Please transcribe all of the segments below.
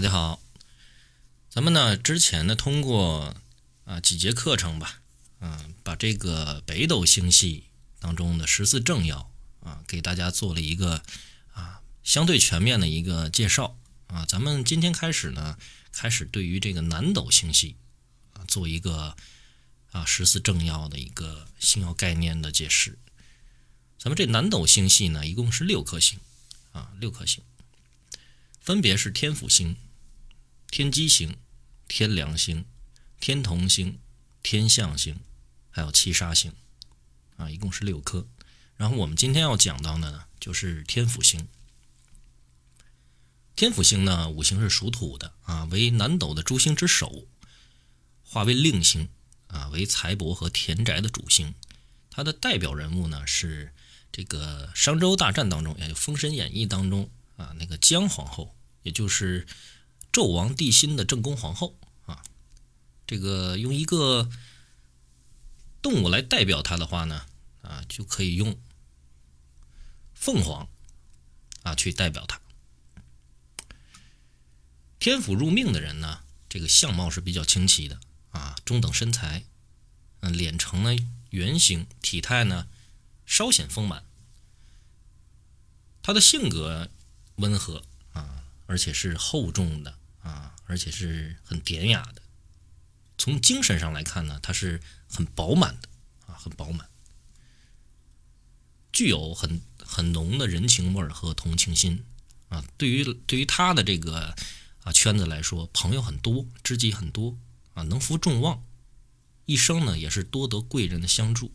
大家好，咱们呢之前呢通过啊几节课程吧，嗯，把这个北斗星系当中的十四正曜啊给大家做了一个啊相对全面的一个介绍啊。咱们今天开始呢，开始对于这个南斗星系啊做一个啊十四正曜的一个星耀概念的解释。咱们这南斗星系呢，一共是六颗星啊，六颗星。分别是天府星、天机星、天梁星、天同星、天象星，还有七杀星，啊，一共是六颗。然后我们今天要讲到的呢，就是天府星。天府星呢，五行是属土的啊，为南斗的诸星之首，化为令星啊，为财帛和田宅的主星。它的代表人物呢，是这个商周大战当中，也就《封神演义》当中。啊，那个姜皇后，也就是纣王帝辛的正宫皇后啊，这个用一个动物来代表他的话呢，啊，就可以用凤凰啊去代表他。天府入命的人呢，这个相貌是比较清奇的啊，中等身材，嗯，脸呈呢圆形，体态呢稍显丰满，他的性格。温和啊，而且是厚重的，而且是很典雅的。从精神上来看呢，它是很饱满的啊，很饱满，具有很很浓的人情味儿和同情心啊。对于对于他的这个啊圈子来说，朋友很多，知己很多啊，能负众望，一生呢也是多得贵人的相助。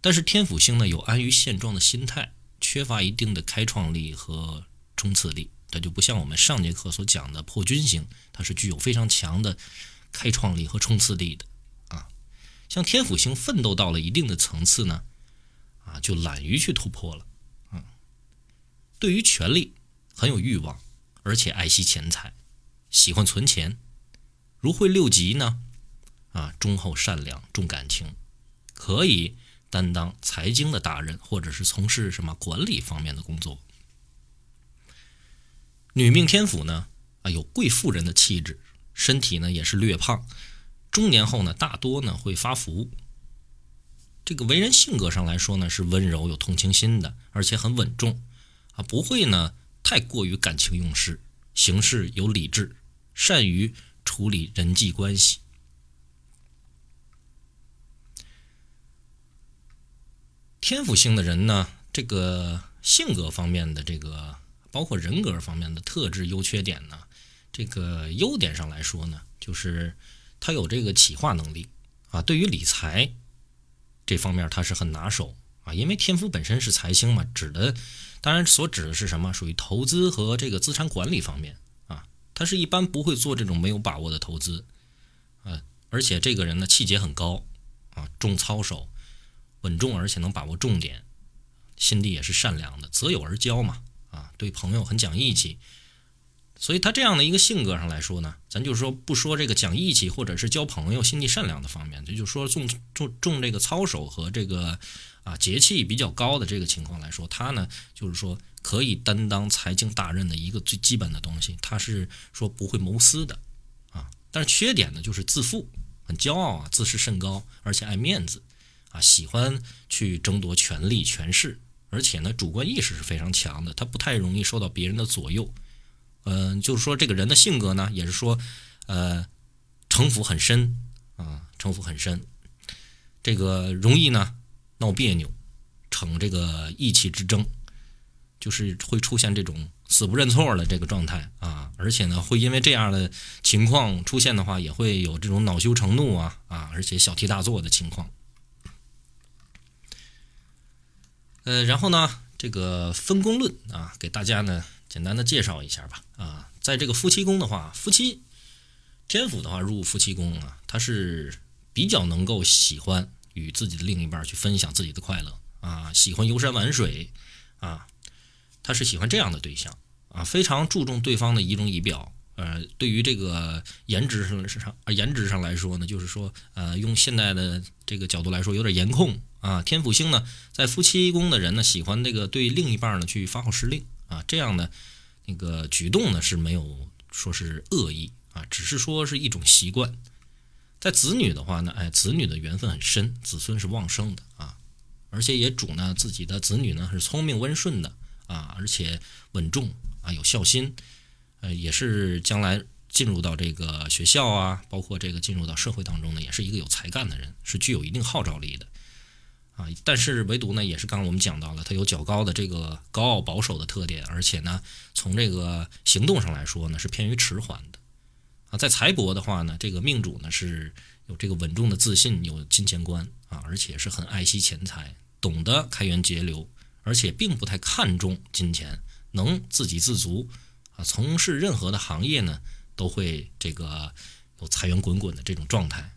但是天府星呢，有安于现状的心态。缺乏一定的开创力和冲刺力，它就不像我们上节课所讲的破军星，它是具有非常强的开创力和冲刺力的啊。像天府星奋斗到了一定的层次呢，啊，就懒于去突破了啊。对于权力很有欲望，而且爱惜钱财，喜欢存钱。如会六级呢，啊，忠厚善良，重感情，可以。担当财经的大任，或者是从事什么管理方面的工作。女命天府呢，啊，有贵妇人的气质，身体呢也是略胖，中年后呢，大多呢会发福。这个为人性格上来说呢，是温柔有同情心的，而且很稳重，啊，不会呢太过于感情用事，行事有理智，善于处理人际关系。天府星的人呢，这个性格方面的这个，包括人格方面的特质优缺点呢，这个优点上来说呢，就是他有这个企划能力啊，对于理财这方面他是很拿手啊，因为天府本身是财星嘛，指的当然所指的是什么，属于投资和这个资产管理方面啊，他是一般不会做这种没有把握的投资啊，而且这个人呢气节很高啊，重操守。稳重，而且能把握重点，心地也是善良的，择友而交嘛，对朋友很讲义气，所以他这样的一个性格上来说呢，咱就说不说这个讲义气或者是交朋友、心地善良的方面，这就说重重重这个操守和这个啊节气比较高的这个情况来说，他呢就是说可以担当财经大任的一个最基本的东西，他是说不会谋私的啊，但是缺点呢就是自负，很骄傲啊，自视甚高，而且爱面子。啊，喜欢去争夺权力、权势，而且呢，主观意识是非常强的。他不太容易受到别人的左右。嗯，就是说这个人的性格呢，也是说，呃，城府很深啊，城府很深。这个容易呢闹别扭，逞这个意气之争，就是会出现这种死不认错的这个状态啊。而且呢，会因为这样的情况出现的话，也会有这种恼羞成怒啊啊，而且小题大做的情况。呃，然后呢，这个分工论啊，给大家呢简单的介绍一下吧。啊，在这个夫妻宫的话，夫妻天府的话入夫妻宫啊，他是比较能够喜欢与自己的另一半去分享自己的快乐啊，喜欢游山玩水啊，他是喜欢这样的对象啊，非常注重对方的仪容仪表。呃，对于这个颜值上上颜值上来说呢，就是说，呃，用现代的这个角度来说，有点颜控啊。天府星呢，在夫妻宫的人呢，喜欢这个对另一半呢去发号施令啊，这样的那个举动呢是没有说是恶意啊，只是说是一种习惯。在子女的话呢，哎，子女的缘分很深，子孙是旺盛的啊，而且也主呢自己的子女呢是聪明温顺的啊，而且稳重啊，有孝心，呃，也是将来进入到这个学校啊，包括这个进入到社会当中呢，也是一个有才干的人，是具有一定号召力的啊。但是唯独呢，也是刚刚我们讲到了，他有较高的这个高傲保守的特点，而且呢，从这个行动上来说呢，是偏于迟缓的。啊，在财帛的话呢，这个命主呢是有这个稳重的自信，有金钱观啊，而且是很爱惜钱财，懂得开源节流，而且并不太看重金钱，能自给自足啊。从事任何的行业呢，都会这个有财源滚滚的这种状态。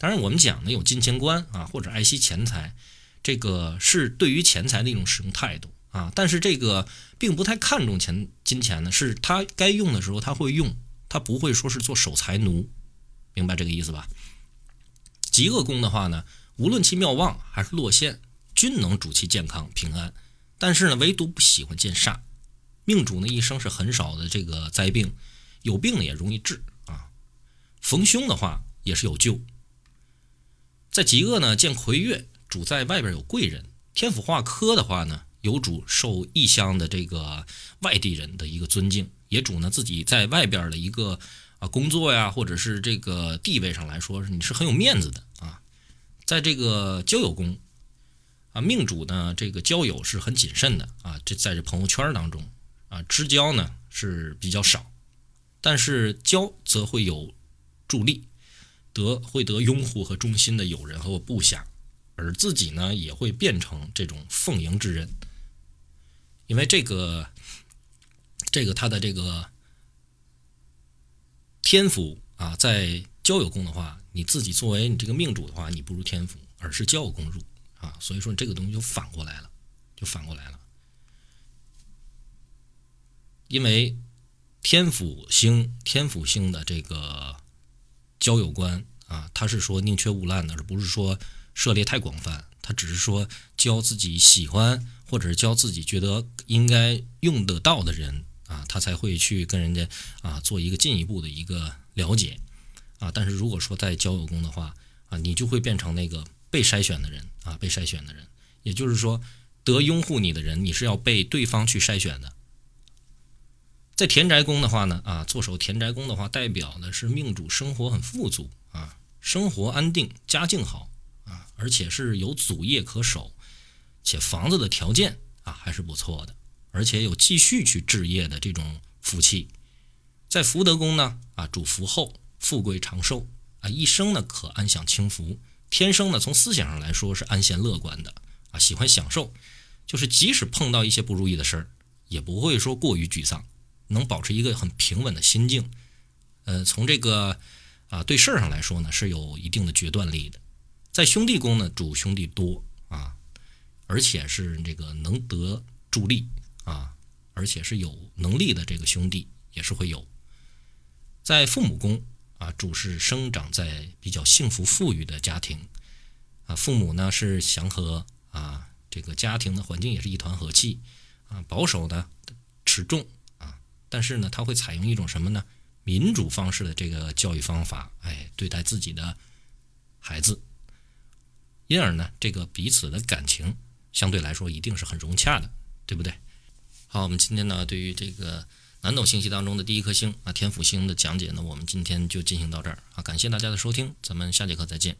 当然，我们讲呢有金钱观啊，或者爱惜钱财，这个是对于钱财的一种使用态度啊。但是这个并不太看重钱金钱呢，是他该用的时候他会用。他不会说是做守财奴，明白这个意思吧？极恶宫的话呢，无论其妙旺还是落陷，均能主其健康平安。但是呢，唯独不喜欢见煞。命主呢一生是很少的这个灾病，有病呢也容易治啊。逢凶的话也是有救。在极恶呢见魁月，主在外边有贵人。天府化科的话呢，有主受异乡的这个外地人的一个尊敬。也主呢，自己在外边的一个啊工作呀，或者是这个地位上来说，你是很有面子的啊。在这个交友宫啊，命主呢，这个交友是很谨慎的啊。这在这朋友圈当中啊，知交呢是比较少，但是交则会有助力，得会得拥护和忠心的友人和我部下，而自己呢也会变成这种奉迎之人，因为这个。这个他的这个天府啊，在交友宫的话，你自己作为你这个命主的话，你不如天府，而是交友宫入啊，所以说这个东西就反过来了，就反过来了。因为天府星，天府星的这个交友观啊，他是说宁缺毋滥的，而不是说涉猎太广泛，他只是说交自己喜欢或者是交自己觉得应该用得到的人。啊，他才会去跟人家啊做一个进一步的一个了解啊。但是如果说在交友宫的话啊，你就会变成那个被筛选的人啊，被筛选的人。也就是说，得拥护你的人，你是要被对方去筛选的。在田宅宫的话呢，啊，坐守田宅宫的话，代表的是命主生活很富足啊，生活安定，家境好啊，而且是有祖业可守，且房子的条件啊还是不错的。而且有继续去置业的这种福气，在福德宫呢，啊，主福厚、富贵长寿，啊，一生呢可安享清福，天生呢从思想上来说是安闲乐观的，啊，喜欢享受，就是即使碰到一些不如意的事儿，也不会说过于沮丧，能保持一个很平稳的心境，呃，从这个啊对事儿上来说呢，是有一定的决断力的，在兄弟宫呢，主兄弟多啊，而且是这个能得助力。啊，而且是有能力的这个兄弟也是会有，在父母宫啊，主是生长在比较幸福富裕的家庭啊，父母呢是祥和啊，这个家庭的环境也是一团和气啊，保守呢持重，但是呢他会采用一种什么呢？民主方式的这个教育方法，哎，对待自己的孩子，因而呢，这个彼此的感情相对来说一定是很融洽的，对不对？好，我们今天呢，对于这个南斗星系当中的第一颗星啊，天府星的讲解呢，我们今天就进行到这儿啊，感谢大家的收听，咱们下节课再见。